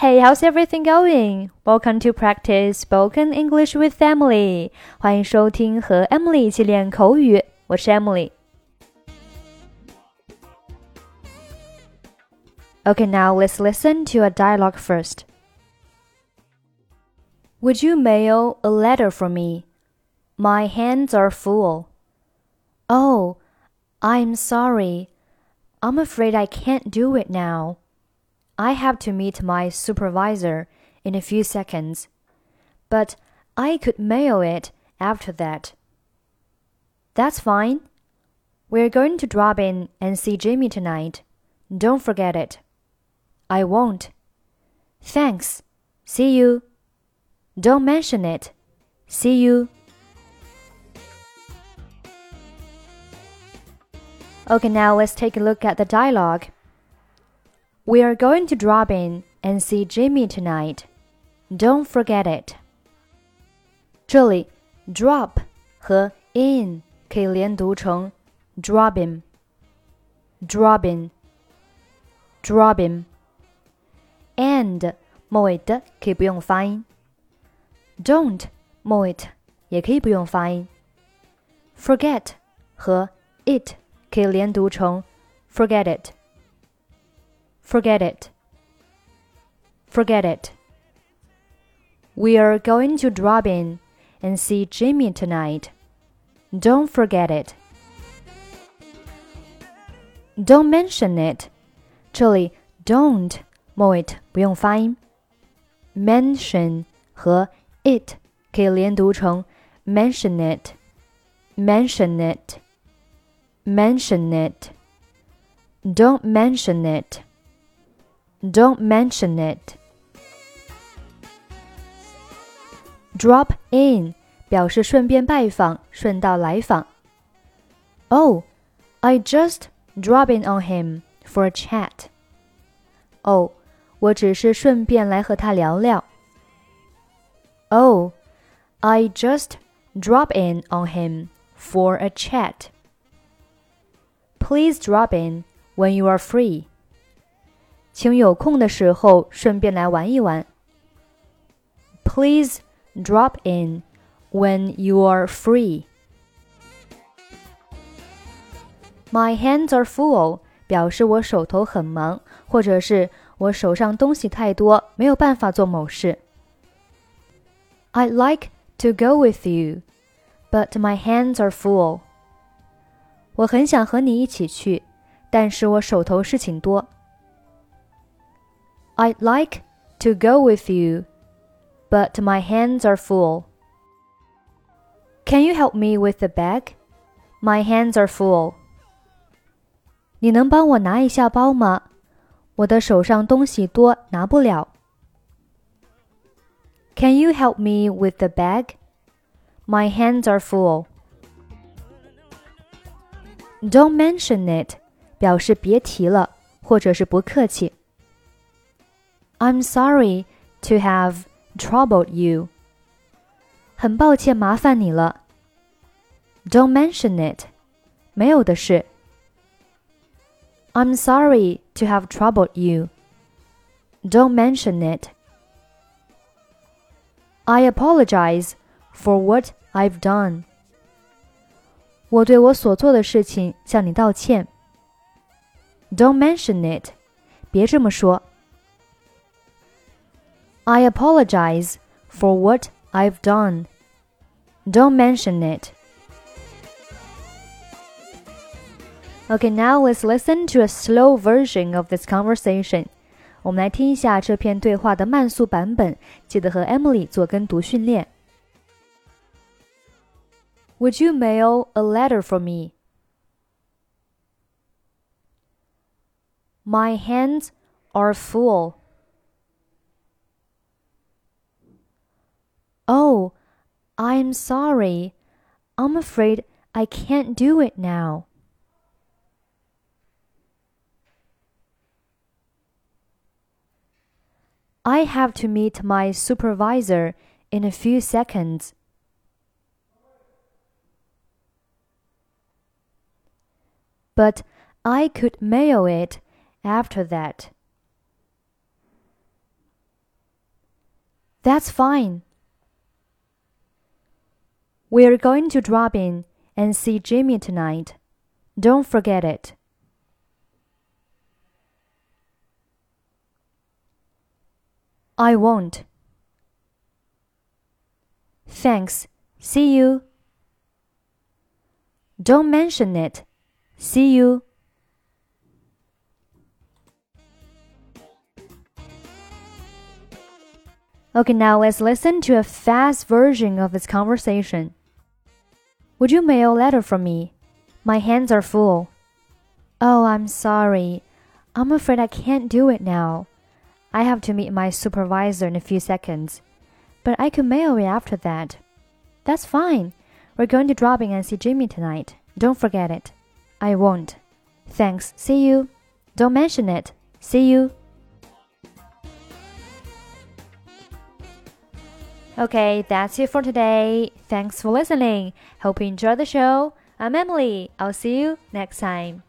Hey, how's everything going? Welcome to practice spoken English with Emily. 欢迎收听和 Emily 一起练口语，我是 Emily。Okay, now let's listen to a dialogue first. Would you mail a letter for me? My hands are full. Oh, I'm sorry. I'm afraid I can't do it now. I have to meet my supervisor in a few seconds, but I could mail it after that. That's fine. We're going to drop in and see Jimmy tonight. Don't forget it. I won't. Thanks. See you. Don't mention it. See you. Okay, now let's take a look at the dialogue. We are going to drop in and see Jimmy tonight. Don't forget it. 这里 drop 和 in 可以连读成 dropping, dropping, dropping. and 末尾的可以不用发音。don't 末尾也可以不用发音。forget 和 it 可以连读成 forget it。 Forget it. Forget it. We are going to drop in and see Jimmy tonight. Don't forget it. Don't mention it. 这里 don't 末尾不用发音。mention 和 it 可以连读成 mention it, mention it, mention it. Don't mention it. Don't mention it. Drop in 表示顺便拜访，顺道来访。Oh, I just drop in on him for a chat. Oh, 我只是顺便来和他聊聊。Oh, I just drop in on him for a chat. Please drop in when you are free. 请有空的时候顺便来玩一玩。Please drop in when you are free. My hands are full 表示我手头很忙，或者是我手上东西太多，没有办法做某事。I'd like to go with you, but my hands are full. 我很想和你一起去，但是我手头事情多。 I'd like to go with you, but my hands are full. Can you help me with the bag? My hands are full. 你能帮我拿一下包吗？我的手上东西多，拿不了。Can you help me with the bag? My hands are full. Don't mention it，表示别提了，或者是不客气。 I'm sorry to have troubled you. 很抱歉麻烦你了。Don't mention it. 没有的事。I'm sorry to have troubled you. Don't mention it. I apologize for what I've done. 我对我所做的事情向你道歉。Don't mention it. 别这么说。 I apologize for what I've done. Don't mention it. Okay, now let's listen to a slow version of this conversation. 我们来听一下这篇对话的慢速版本，记得和 Emily 做跟读训练。Would you mail a letter for me? My hands are full. Oh, I'm sorry. I'm afraid I can't do it now. I have to meet my supervisor in a few seconds. But I could mail it after that. That's fine. We're going to drop in and see Jimmy tonight. Don't forget it. I won't. Thanks. See you. Don't mention it. See you. Okay, now let's listen to a fast version of this conversation. Would you mail a letter for me? My hands are full. Oh, I'm sorry. I'm afraid I can't do it now. I have to meet my supervisor in a few seconds. But I could mail it after that. That's fine. We're going to drop in and see Jimmy tonight. Don't forget it. I won't. Thanks. See you. Don't mention it. See you. Okay, that's it for today. Thanks for listening. Hope you enjoyed the show. I'm Emily. I'll see you next time.